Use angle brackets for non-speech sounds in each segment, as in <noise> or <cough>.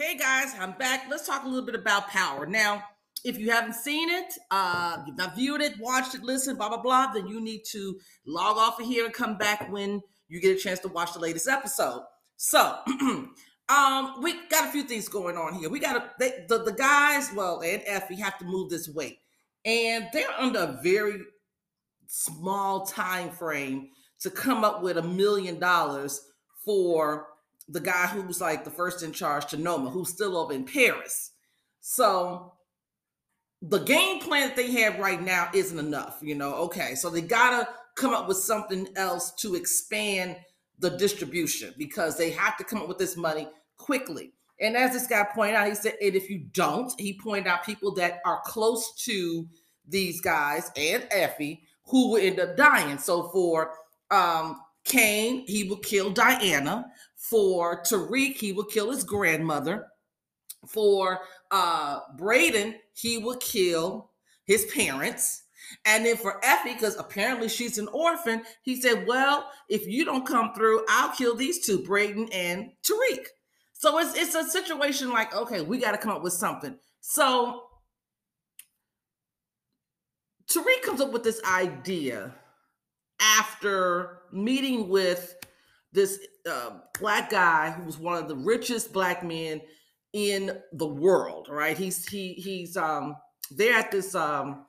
Hey guys, I'm back. Let's talk a little bit about power. Now, if you haven't seen it, uh, you've not viewed it, watched it, listened, blah, blah, blah, then you need to log off of here and come back when you get a chance to watch the latest episode. So, <clears throat> um, we got a few things going on here. We got to, they, the, the guys, well, and Effie have to move this weight. And they're under a very small time frame to come up with a million dollars for the guy who was like the first in charge to Noma, who's still over in Paris. So the game plan that they have right now isn't enough, you know. Okay, so they gotta come up with something else to expand the distribution because they have to come up with this money quickly. And as this guy pointed out, he said, and if you don't, he pointed out people that are close to these guys and Effie who will end up dying. So for um Kane, he will kill Diana. For Tariq, he will kill his grandmother. For uh, Brayden, he will kill his parents. And then for Effie, because apparently she's an orphan, he said, Well, if you don't come through, I'll kill these two, Brayden and Tariq. So it's it's a situation like, okay, we got to come up with something. So Tariq comes up with this idea after meeting with this uh, black guy who was one of the richest black men in the world right he's he he's um they're at this um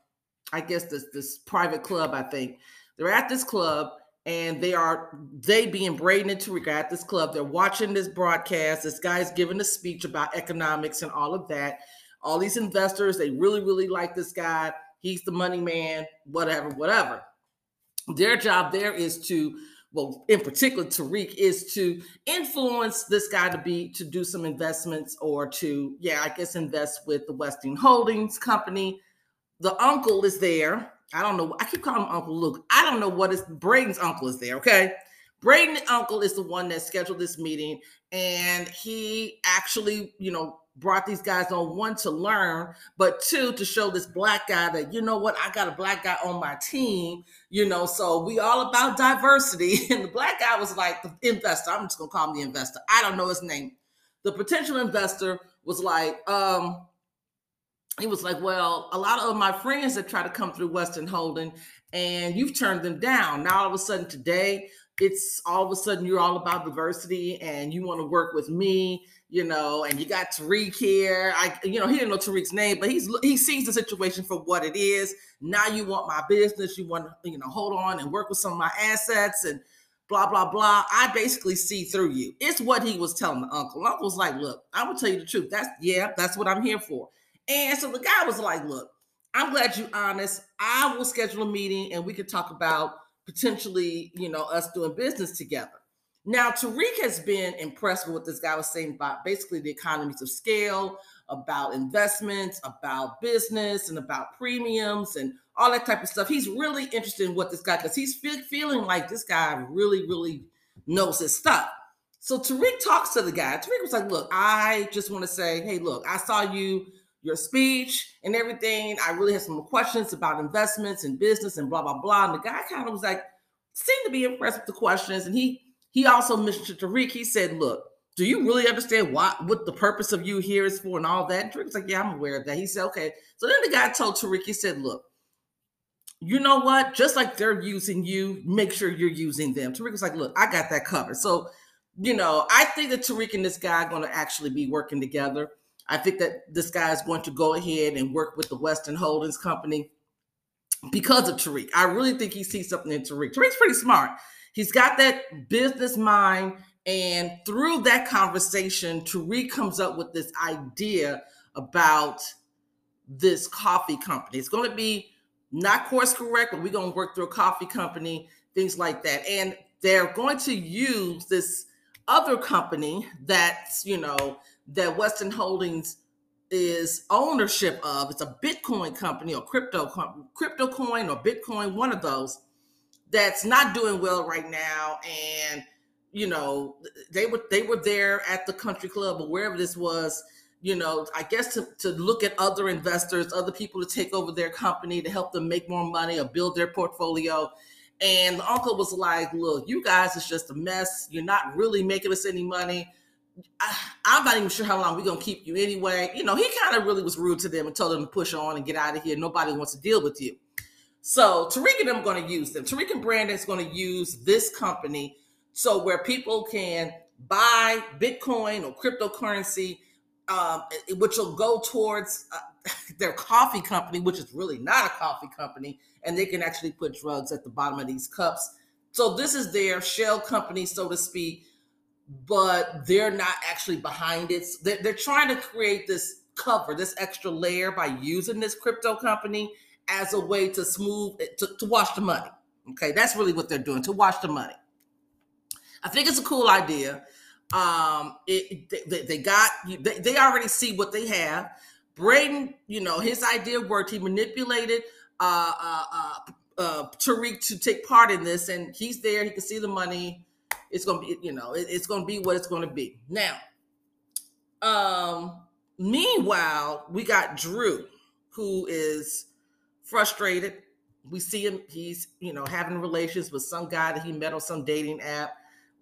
i guess this this private club i think they're at this club and they are they being Brayden and Tariq at this club. They're watching this broadcast. This guy's giving a speech about economics and all of that. All these investors, they really, really like this guy. He's the money man, whatever, whatever. Their job there is to, well, in particular, Tariq is to influence this guy to be to do some investments or to, yeah, I guess invest with the Weston Holdings company. The uncle is there. I don't know. I keep calling him Uncle Luke. I don't know what is Brayden's uncle is there. Okay. Brayden's uncle is the one that scheduled this meeting, and he actually, you know, brought these guys on one to learn, but two to show this black guy that you know what I got a black guy on my team, you know. So we all about diversity. <laughs> And the black guy was like the investor. I'm just gonna call him the investor. I don't know his name. The potential investor was like, um, he was like, Well, a lot of my friends that try to come through Weston Holding, and you've turned them down. Now all of a sudden today, it's all of a sudden you're all about diversity and you want to work with me you know, and you got Tariq here. I, you know, he didn't know Tariq's name, but he's he sees the situation for what it is. Now you want my business, you want you know, hold on and work with some of my assets and blah blah blah. I basically see through you. It's what he was telling the uncle. Uncle's like, look, I'm gonna tell you the truth. That's yeah, that's what I'm here for. And so the guy was like, look, I'm glad you're honest. I will schedule a meeting and we can talk about potentially, you know, us doing business together. Now, Tariq has been impressed with what this guy was saying about basically the economies of scale, about investments, about business, and about premiums and all that type of stuff. He's really interested in what this guy, because he's feel, feeling like this guy really, really knows his stuff. So Tariq talks to the guy. Tariq was like, Look, I just want to say, hey, look, I saw you, your speech and everything. I really have some questions about investments and business and blah, blah, blah. And the guy kind of was like, seemed to be impressed with the questions. And he he also mentioned to Tariq, he said, Look, do you really understand why what the purpose of you here is for and all that? And Tariq was like, Yeah, I'm aware of that. He said, Okay. So then the guy told Tariq, he said, Look, you know what? Just like they're using you, make sure you're using them. Tariq was like, Look, I got that covered. So, you know, I think that Tariq and this guy are going to actually be working together. I think that this guy is going to go ahead and work with the Weston Holdings Company because of Tariq. I really think he sees something in Tariq. Tariq's pretty smart. He's got that business mind. And through that conversation, Tariq comes up with this idea about this coffee company. It's going to be not course correct, but we're going to work through a coffee company, things like that. And they're going to use this other company that's, you know, that Weston Holdings is ownership of. It's a Bitcoin company or crypto crypto coin or Bitcoin, one of those that's not doing well right now and you know they were they were there at the country club or wherever this was you know i guess to, to look at other investors other people to take over their company to help them make more money or build their portfolio and the uncle was like look you guys is just a mess you're not really making us any money I, am not even sure how long we're gonna keep you anyway. You know, he kind of really was rude to them and told them to push on and get out of here. Nobody wants to deal with you. So Tariq and them going to use them. Tariq and Brandon is going to use this company so where people can buy Bitcoin or cryptocurrency, um, which will go towards uh, <laughs> their coffee company, which is really not a coffee company, and they can actually put drugs at the bottom of these cups. So this is their shell company, so to speak, but they're not actually behind it. They're trying to create this cover, this extra layer by using this crypto company as a way to smooth to, to wash the money. Okay, that's really what they're doing to wash the money. I think it's a cool idea. Um, it, they, they got they, they already see what they have. Braden, you know, his idea worked. He manipulated uh, uh, uh, uh, Tariq to take part in this, and he's there. He can see the money. It's gonna be, you know, it, it's gonna be what it's gonna be. Now, um, meanwhile, we got Drew, who is frustrated. We see him, he's, you know, having relations with some guy that he met on some dating app,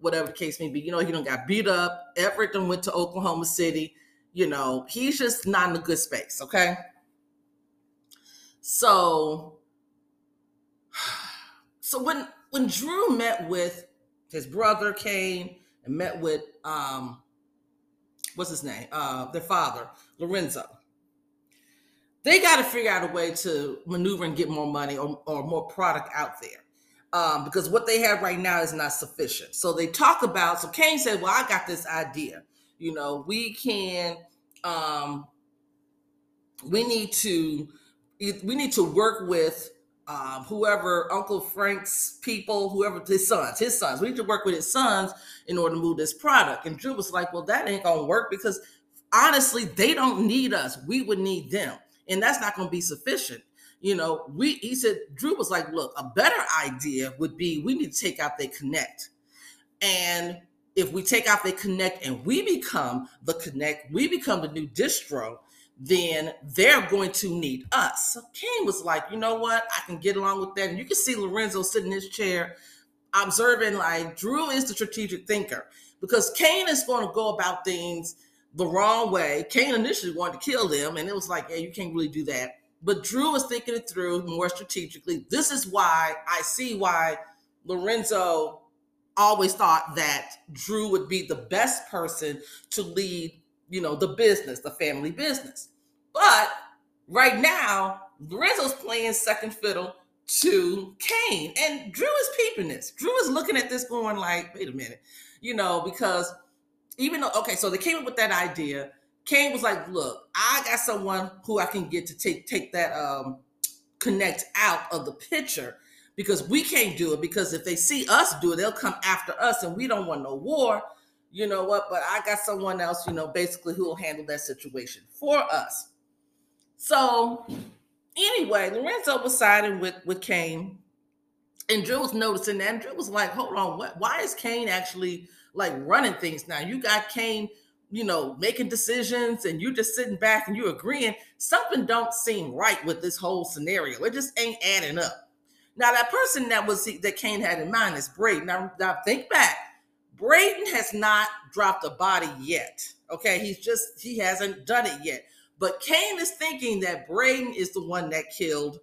whatever the case may be. You know, he don't got beat up. Everett went to Oklahoma City. You know, he's just not in a good space, okay? So, <sighs> so when when Drew met with his brother Kane and met with um what's his name? Uh their father, Lorenzo they got to figure out a way to maneuver and get more money or, or more product out there. Um, because what they have right now is not sufficient. So they talk about, so Kane said, Well, I got this idea. You know, we can, um, we need to, we need to work with um, whoever Uncle Frank's people, whoever his sons, his sons. We need to work with his sons in order to move this product. And Drew was like, Well, that ain't gonna work because honestly, they don't need us. We would need them and that's not going to be sufficient. You know, we he said Drew was like, look, a better idea would be we need to take out they connect. And if we take out they connect and we become the connect, we become the new distro, then they're going to need us. So Kane was like, you know what? I can get along with that. And you can see Lorenzo sitting in his chair, observing like Drew is the strategic thinker because Kane is going to go about things the wrong way. Kane initially wanted to kill them, and it was like, yeah, you can't really do that. But Drew was thinking it through more strategically. This is why I see why Lorenzo always thought that Drew would be the best person to lead, you know, the business, the family business. But right now, Lorenzo's playing second fiddle to Kane, and Drew is peeping this. Drew is looking at this, going like, "Wait a minute," you know, because even though okay, so they came up with that idea. Kane was like, "Look, I got someone who I can get to take take that um connect out of the picture because we can't do it because if they see us do it, they'll come after us, and we don't want no war." You know what? But I got someone else, you know, basically who will handle that situation for us. So anyway, Lorenzo was siding with with Kane, and Drew was noticing that. And Drew was like, "Hold on, what? Why is Kane actually like running things now. You got Kane, you know, making decisions and you just sitting back and you agreeing. Something don't seem right with this whole scenario. It just ain't adding up. Now, that person that was that Kane had in mind is Braden. Now, now think back. Braden has not dropped a body yet. Okay, he's just he hasn't done it yet. But Kane is thinking that Braden is the one that killed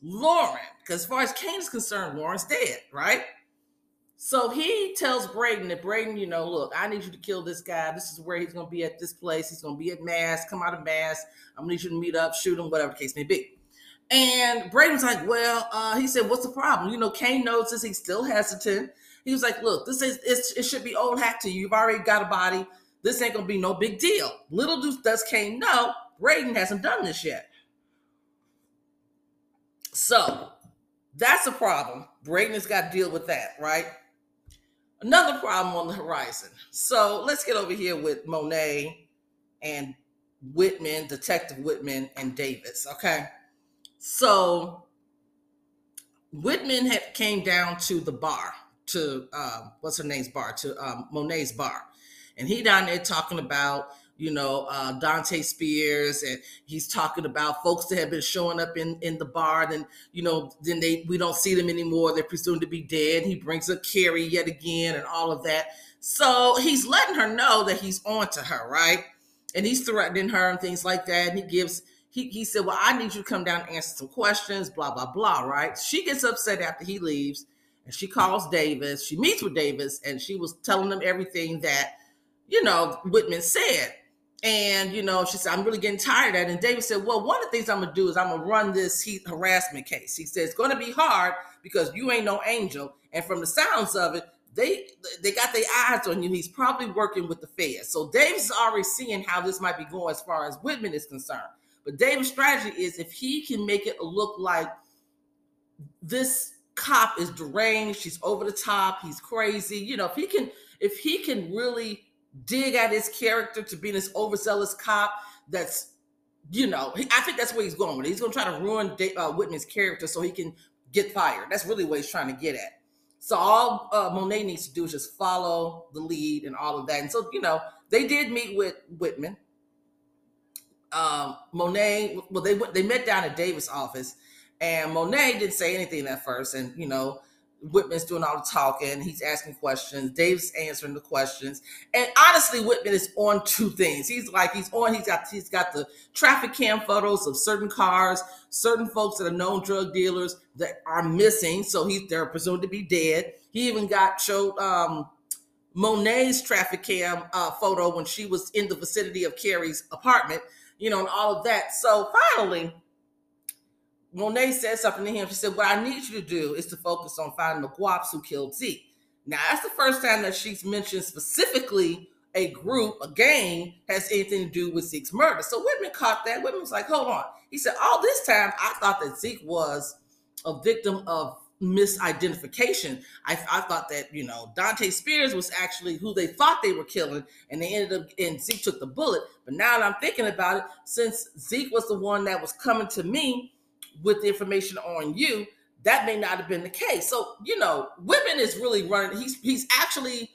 Lauren. Because as far as Kane is concerned, Lauren's dead, right? So he tells Braden that Braden, you know, look, I need you to kill this guy. This is where he's going to be at this place. He's going to be at Mass. Come out of Mass. I'm going to need you to meet up, shoot him, whatever the case may be. And Braden's like, well, uh, he said, what's the problem? You know, Kane notices he's still hesitant. He was like, look, this is it should be old hat to you. You've already got a body. This ain't gonna be no big deal. Little do, does Kane know, Braden hasn't done this yet. So that's a problem. Braden has got to deal with that, right? Another problem on the horizon. So let's get over here with Monet and Whitman, Detective Whitman and Davis. Okay. So Whitman had came down to the bar to um, what's her name's bar to um, Monet's bar, and he down there talking about you know, uh, Dante Spears, and he's talking about folks that have been showing up in in the bar. Then you know, then they we don't see them anymore. They're presumed to be dead. He brings up Carrie yet again, and all of that. So he's letting her know that he's on to her, right? And he's threatening her and things like that. And he gives, he, he said, Well, I need you to come down and answer some questions, blah, blah, blah, right? She gets upset after he leaves and she calls Davis. She meets with Davis and she was telling him everything that, you know, Whitman said. And, you know, she said, I'm really getting tired of that. And David said, Well, one of the things I'm to do is I'm to run this heat harassment case. He said, It's to be hard because you ain't no angel. And from the sounds of it, they they got their eyes on you. He's probably working with the feds. So Davis is already seeing how this might be going as far as Whitman is concerned. But David's strategy is if he can make it look like this cop is deranged, she's over the top, he's crazy. You know, if he can, if he can really dig at his character to be this overzealous cop that's you know, I think that's where he's going with it. He's going to try to ruin uh, Whitman's character so he can get fired. That's really what he's trying to get at. So all uh, Monet needs to do is just follow the lead and all of that. And so, you know, they did meet with Whitman. Um, Monet, well, they they met down at Davis' office, and Monet didn't say anything at first. And you know, Whitman's doing all the talking. He's asking questions. Dave's answering the questions. And honestly, Whitman is on two things. He's like he's on. He's got he's got the traffic cam photos of certain cars, certain folks that are known drug dealers that are missing. So he's they're presumed to be dead. He even got showed um, Monet's traffic cam uh, photo when she was in the vicinity of Carrie's apartment. You know, and all of that. So finally Monet said something to him. She said, What I need you to do is to focus on finding the guaps who killed Zeke. Now, that's the first time that she's mentioned specifically a group, a gang, has anything to do with Zeke's murder. So Whitman caught that. Whitman was like, Hold on. He said, All this time, I thought that Zeke was a victim of misidentification. I, I thought that, you know, Dante Spears was actually who they thought they were killing, and they ended up, and Zeke took the bullet. But now that I'm thinking about it, since Zeke was the one that was coming to me, with the information on you, that may not have been the case. So, you know, Whitman is really running, he's he's actually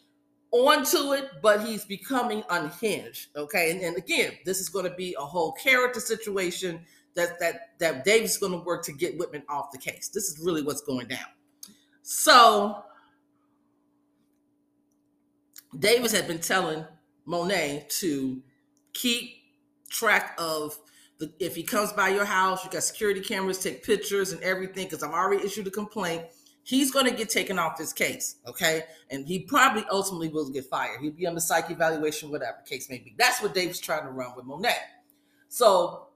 onto it, but he's becoming unhinged. Okay. And, and again, this is going to be a whole character situation that that that Davis is going to work to get Whitman off the case. This is really what's going down. So Davis had been telling Monet to keep track of if he comes by your house, you got security cameras, take pictures and everything, because I've already issued a complaint. He's going to get taken off this case, okay? And he probably ultimately will get fired. He'll be on the psych evaluation, whatever case may be. That's what Dave's trying to run with Monet. So,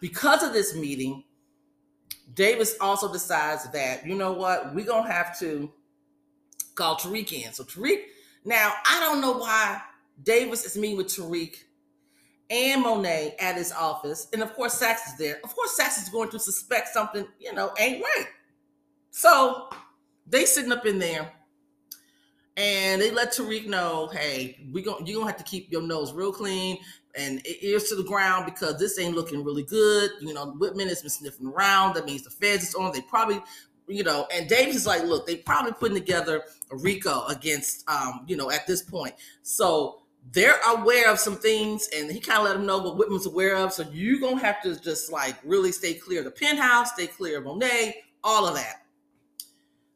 because of this meeting, Davis also decides that, you know what, we're going to have to call Tariq in. So, Tariq, now, I don't know why Davis is meeting with Tariq and Monet at his office. And of course, Saxe is there. Of course, Saxe is going to suspect something, you know, ain't right. So they sitting up in there and they let Tariq know, hey, we going you're gonna have to keep your nose real clean and ears to the ground because this ain't looking really good. You know, Whitman has been sniffing around. That means the feds is on. They probably, you know, and Davis is like, look, they probably putting together a RICO against um, you know, at this point. So they're aware of some things, and he kind of let them know what Whitman's aware of. So you're gonna have to just like really stay clear of the penthouse, stay clear of Monet, all of that.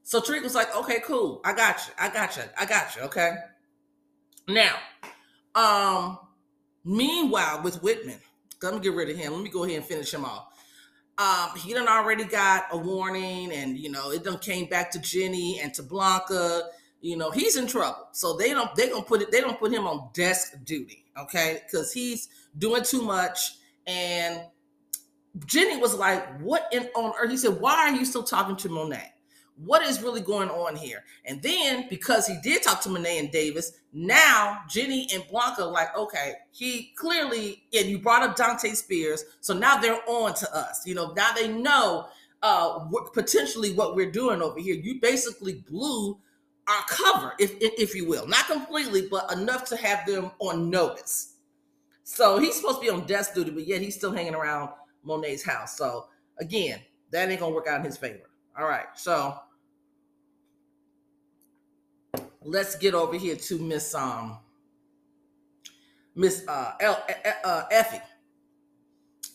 So Tariq was like, okay, cool, I got you, I got you, I got you. Okay. Now, um, meanwhile, with Whitman, let me get rid of him. Let me go ahead and finish him off. Um, he done already got a warning, and you know, it done came back to Jenny and to Blanca you know he's in trouble. So they don't they gonna put it they don't put him on desk duty okay? Because he's doing too much. And jenny was like what in on earth? He said why are you still talking to monet? What is really going on here? And then because he did talk to monet and davis now jenny and blanca like okay he clearly and you brought up dante spears so now they're on to us. You know now they know uh potentially what we're doing over here. You basically blew our cover, if if you will, not completely, but enough to have them on notice. So he's supposed to be on desk duty, but yet he's still hanging around Monet's house. So again, that ain't gonna work out in his favor. All right, so let's get over here to Miss um Miss uh, El, uh Effie.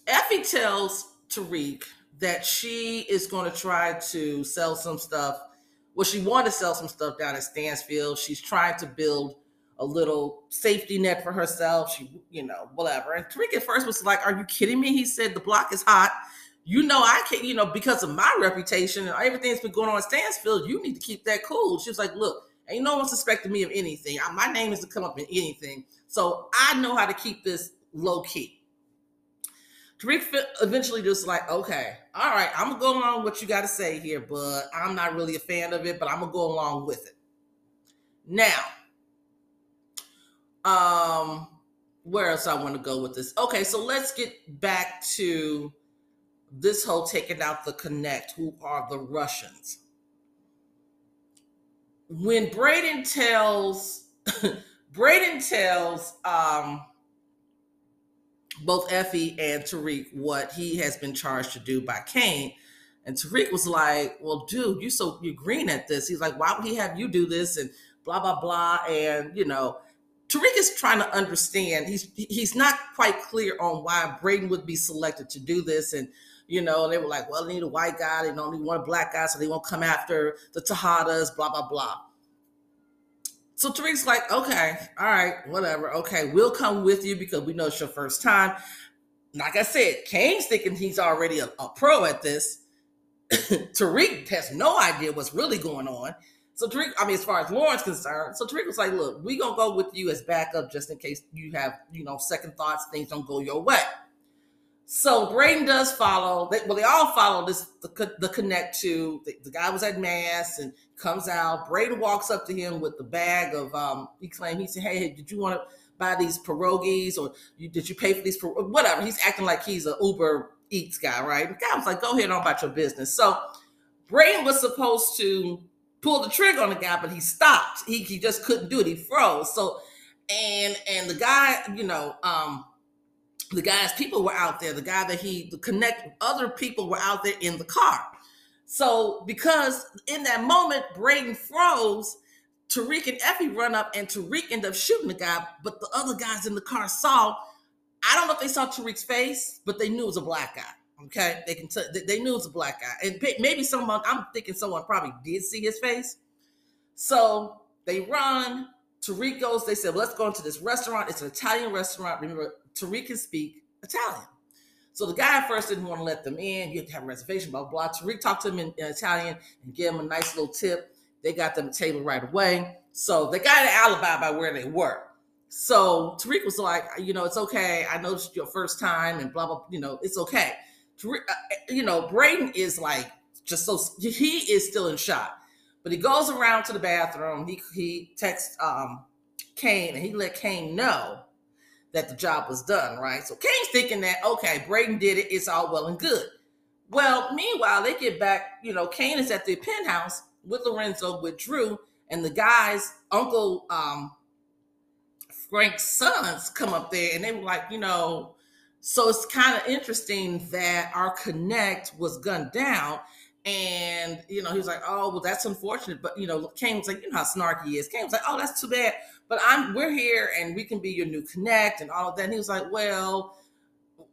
Effie tells Tariq that she is going to try to sell some stuff well, she wanted to sell some stuff down at Stansfield. She's trying to build a little safety net for herself. She, you know, whatever. And Tariq at first was like, Are you kidding me? He said, The block is hot. You know, I can't, you know, because of my reputation and everything that's been going on at Stansfield, you need to keep that cool. She was like, Look, ain't no one suspecting me of anything. My name is to come up in anything. So I know how to keep this low key. Tariq eventually just like, okay, all right, I'm gonna go along with what you got to say here, but I'm not really a fan of it, but I'm gonna go along with it. Now, um, where else I want to go with this? Okay, so let's get back to this whole taking out the connect. Who are the Russians? When Braden tells <laughs> Braden tells um both Effie and Tariq what he has been charged to do by Kane. And Tariq was like, Well, dude, you so you're green at this. He's like, Why would he have you do this? And blah, blah, blah. And you know, Tariq is trying to understand. He's he's not quite clear on why Braden would be selected to do this. And you know, they were like, well, they need a white guy, they don't need one black guy, so they won't come after the Tejadas, blah, blah, blah. So Tariq's like, okay, all right, whatever. Okay, we'll come with you because we know it's your first time. Like I said, Kane's thinking he's already a, a pro at this. <coughs> Tariq has no idea what's really going on. So Tariq, I mean, as far as Lauren's concerned, so Tariq was like, look, we gonna go with you as backup just in case you have, you know, second thoughts, things don't go your way. So Braden does follow. They, well, they all follow this the, the connect to the, the, guy was at mass and comes out. Braden walks up to him with the bag of um. He claimed he said, "Hey, did you want to buy these pierogies or you, did you pay for these? For whatever." He's acting like he's an Uber Eats guy, right? The guy was like, "Go ahead on about your business." So Braden was supposed to pull the trigger on the guy, but he stopped. He he just couldn't do it. He froze. So and and the guy, you know, um the guys, people were out there. The guy that he connect, other people were out there in the car. So because in that moment, Braden froze, Tariq and Effie run up, and Tariq end up shooting the guy. But the other guys in the car saw. I don't know if they saw Tariq's face, but they knew it was a black guy. Okay, they can. T- they knew it was a black guy, and maybe someone. I'm thinking someone probably did see his face. So they run. Tariq goes. They said, well, "Let's go into this restaurant. It's an Italian restaurant. Remember, Tariq can speak Italian. So the guy at first didn't want to let them in. You have to have a reservation, blah, blah. Tariq talked to him in, in Italian and gave him a nice little tip. They got them a table right away. So they got an alibi by where they were. So Tariq was like, you know, it's okay. I know it's your first time and blah, blah, you know, it's okay. Tariq, uh, you know, Braden is like just so, he is still in shock. But he goes around to the bathroom. He, he texts um, Cane and he let Kane know that the job was done, right? So Kane's thinking that, okay, Braden did it, it's all well and good. Well, meanwhile, they get back, you know, Kane is at the penthouse with Lorenzo, with Drew, and the guys, Uncle um, Frank's sons come up there and they were like, you know, so it's kind of interesting that our connect was gunned down. And, you know, he was like, oh, well, that's unfortunate. But, you know, Cane was like, you know how snarky he is. Cane was like, oh, that's too bad but I'm we're here and we can be your new connect and all of that. And he was like, well,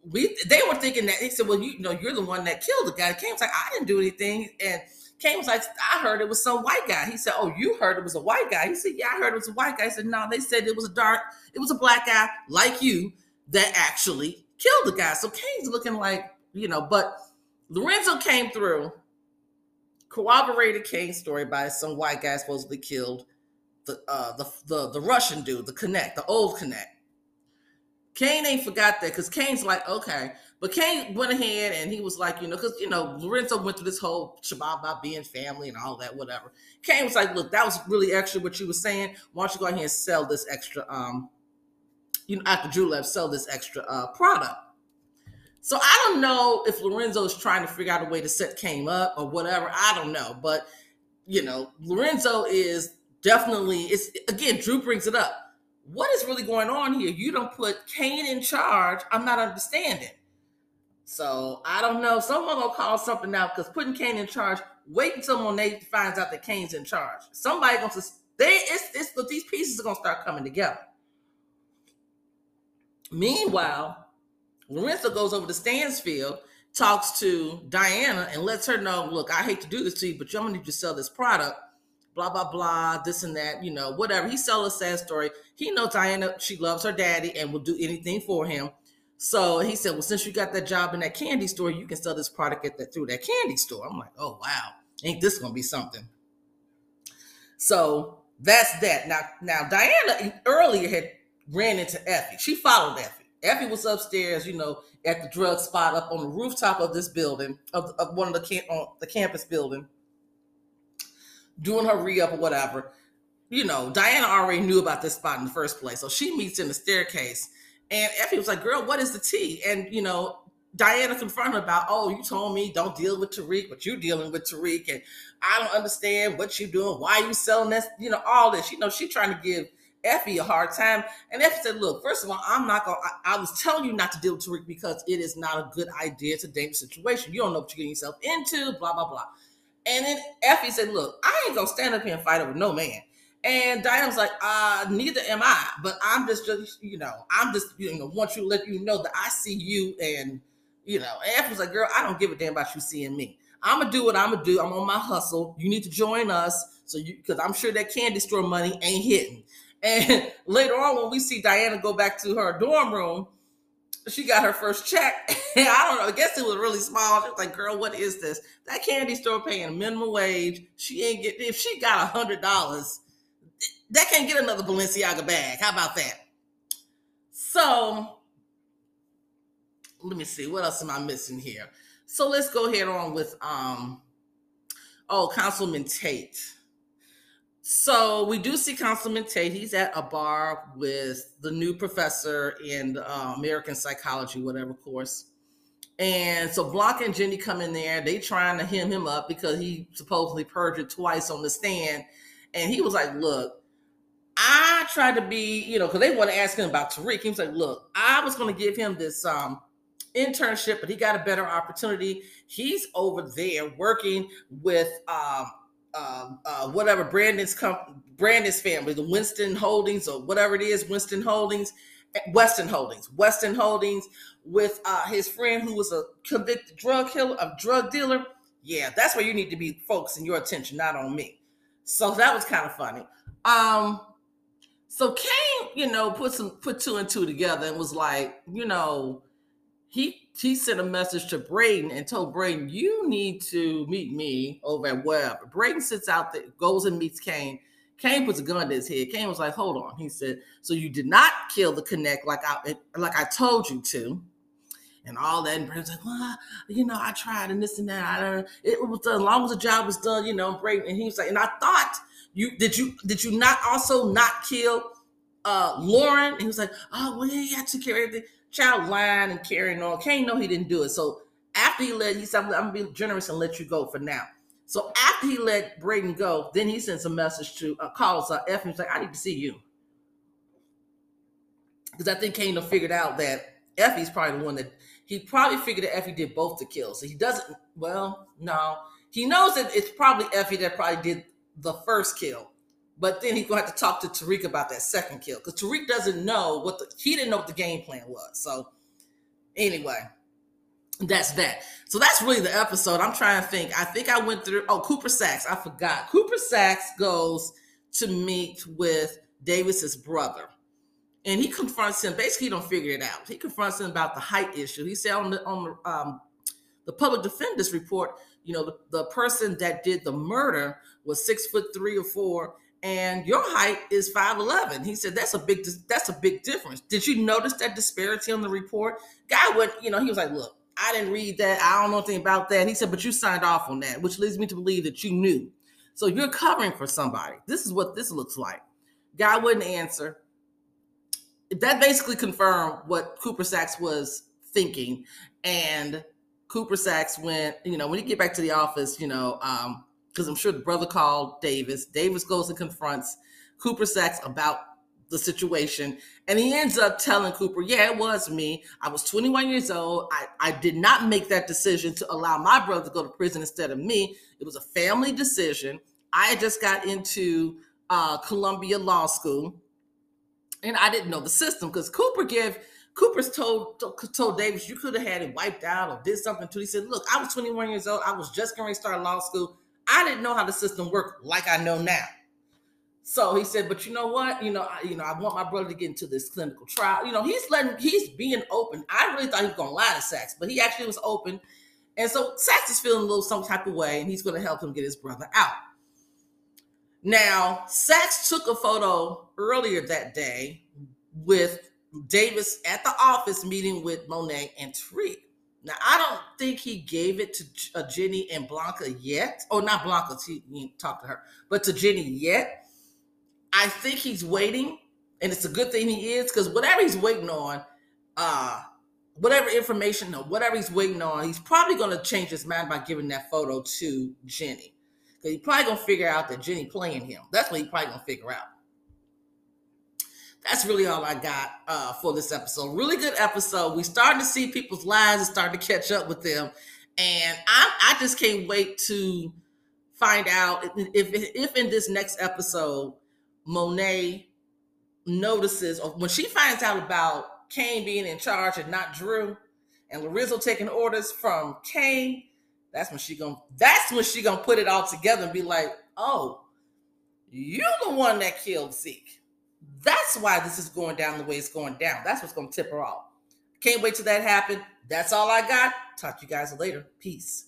we they were thinking that he said, well, you, you know, you're the one that killed the guy. Cane was like, I didn't do anything, and Cane was like, I heard it was some white guy. He said, oh, you heard it was a white guy. He said, yeah, I heard it was a white guy. He said, no, they said it was a dark, it was a black guy like you that actually killed the guy. So Cane's looking like, you know, but Lorenzo came through, corroborated Kane's story by some white guy supposedly killed the uh the the, the Russian dude, the Connect, the old Connect. Kane ain't forgot that because Kane's like, okay. But Kane went ahead and he was like, you know, because you know, Lorenzo went through this whole shabbat about being family and all that, whatever. Kane was like, look, that was really extra what you were saying. Why don't you go ahead and sell this extra um, you know, after left, sell this extra uh product. So I don't know if Lorenzo is trying to figure out a way to set Cane up or whatever. I don't know. But you know, Lorenzo is definitely it's again drew brings it up. What is really going on here? You don't put cane in charge. I'm not understanding. So i don't know. Someone gonna call something out because putting cane in charge wait until monet finds out that cane's in charge. Somebody gonna they it's, it's these pieces are gonna start coming together. Meanwhile lorenzo goes over to stansfield talks to diana and lets her know look i hate to do this to you but you're gonna need to sell this product blah blah blah, this and that, you know, whatever. He sells a sad story. He knows Diana, she loves her daddy and will do anything for him. So he said, Well, since you got that job in that candy store, you can sell this product at that through that candy store. I'm like, oh wow, ain't this gonna be something? So that's that. Now, now Diana earlier had ran into Effie. She followed Effie. Effie was upstairs, you know, at the drug spot up on the rooftop of this building, of, of one of the camp on the campus building, doing her re-up or whatever. You know, Diana already knew about this spot in the first place. So she meets in the staircase and Effie was like, girl, what is the tea? And, you know, Diana confronted about, oh, you told me don't deal with Tariq, but you're dealing with Tariq. And I don't understand what you're doing. Why you selling this? You know, all this. You know, she trying to give Effie a hard time. And Effie said, look, first of all, I'm not going to, I was telling you not to deal with Tariq because it is not a good idea. It's a dangerous situation. You don't know what you're getting yourself into, blah, blah, blah. And then Effie said, look, I ain't going to stand up here and fight over no man. And Diane was like, uh, neither am I, but I'm just, just, you know, I'm just, you know, want you to let you know that I see you and, you know, and was like, girl, I don't give a damn about you seeing me. I'm gonna do what I'm gonna do. I'm on my hustle. You need to join us. So you, because I'm sure that candy store money ain't hitting. And <laughs> later on, when we see Diana go back to her dorm room, she got her first check. <laughs> And I don't know, I guess it was really small. She was like, girl, what is this? That candy store paying minimum wage. She ain't get if she got a hundred dollars that can't get another Balenciaga bag. How about that? So let me see. What else am I missing here? So let's go ahead on with um oh Councilman Tate. So we do see Councilman Tate. He's at a bar with the new professor in uh, American psychology, whatever course. And so Blanca and Jenny come in there. They trying to hem him up because he supposedly perjured twice on the stand. And he was like, "Look, I tried to be, you know, because they want to ask him about Tariq. He was like, look, I was going to give him this um internship, but he got a better opportunity. He's over there working with um, um uh, whatever Brandon's com- Brandon's family, the Winston Holdings or whatever it is, Winston Holdings, Weston Holdings, Weston Holdings, with uh, his friend who was a convicted drug killer, a drug dealer. Yeah, that's where you need to be focusing your attention, not on me. So that was kind of funny. Um, so Kane, you know, put some put two and two together and was like, you know, he he sent a message to Brayden and told Brayden, you need to meet me over at Webb. Brayden sits out there, goes and meets Kane. Kane puts a gun to his head. Kane was like, hold on. He said, so you did not kill the connect like I like I told you to. And all that, and Brayden's like, well, you know, I tried and this and that. I don't it was done. As long as the job was done, you know, Brayden. And he was like, and I thought you did you did you not also not kill uh Lauren? And he was like, oh well, yeah, he had to carry everything. Child lying and carrying on. Can't know he didn't do it. So after he let he said, I'm gonna be generous and let you go for now. So after he let Brayden go, then he sends a message to uh, calls uh, F and he's like, I need to see you. Because I think Kano figured out that Effie's probably the one that he probably figured that Effie did both the kills. So he doesn't, well, no. He knows that it's probably Effie that probably did the first kill. But then he's gonna have to talk to Tariq about that second kill because Tariq doesn't know what the he didn't know what the game plan was. So anyway, that's that. So that's really the episode. I'm trying to think. I think I went through. Oh, Cooper Saxe. I forgot. Cooper Saxe goes to meet with Davis's brother, and he confronts him. Basically, he don't figure it out. He confronts him about the height issue. He said on the on the um, the public defender's report, you know, the, the person that did the murder was six foot three or four, and your height is 5'11. He said that's a big that's a big difference. Did you notice that disparity on the report? Guy went, you know, he was like, look, I didn't read that. I don't know anything about that. He said, but you signed off on that, which leads me to believe that you knew. So you're covering for somebody. This is what this looks like. Guy wouldn't answer. That basically confirmed what Cooper Saxe was thinking. And Cooper Saxe went, you know, when he get back to the office, you know, um, because I'm sure the brother called Davis. Davis goes and confronts Cooper Saxe about the situation. And he ends up telling Cooper, Yeah, it was me. I was 21 years old. I, I did not make that decision to allow my brother to go to prison instead of me. It was a family decision. I had just got into uh, Columbia Law School and I didn't know the system because Cooper gave. Cooper's told told Davis you could have had it wiped out or did something to. He said, "Look, I was 21 years old. I was just going to start law school. I didn't know how the system worked like I know now. So he said, but you know what? You know, I, you know, I want my brother to get into this clinical trial. You know, he's letting, he's being open. I really thought he was gonna lie to Saxe, but he actually was open. And so Saxe is feeling a little some type of way, and he's gonna help him get his brother out. Now, Saxe took a photo earlier that day with Davis at the office meeting with Monet and Tariq. Now, I don't think he gave it to uh, Jenny and Blanca yet. Oh, not Blanca, he, he talked to her, but to Jenny yet I think he's waiting, and it's a good thing he is because whatever he's waiting on, uh, whatever information or whatever he's waiting on, he's probably going to change his mind by giving that photo to Jenny. Because he's probably going to figure out that Jenny playing him. That's what he's probably going to figure out. That's really all I got uh, for this episode. Really good episode. We starting to see people's lives and starting to catch up with them, and I, I just can't wait to find out if if in this next episode Monet notices, or when she finds out about Kane being in charge and not Drew, and Lorenzo taking orders from Kane. that's when she gonna that's when she gonna put it all together and be like, oh, you're the one that killed Zeke. That's why this is going down the way it's going down. That's what's gonna tip her off. Can't wait till that happen. That's all I got. Talk to you guys later. Peace.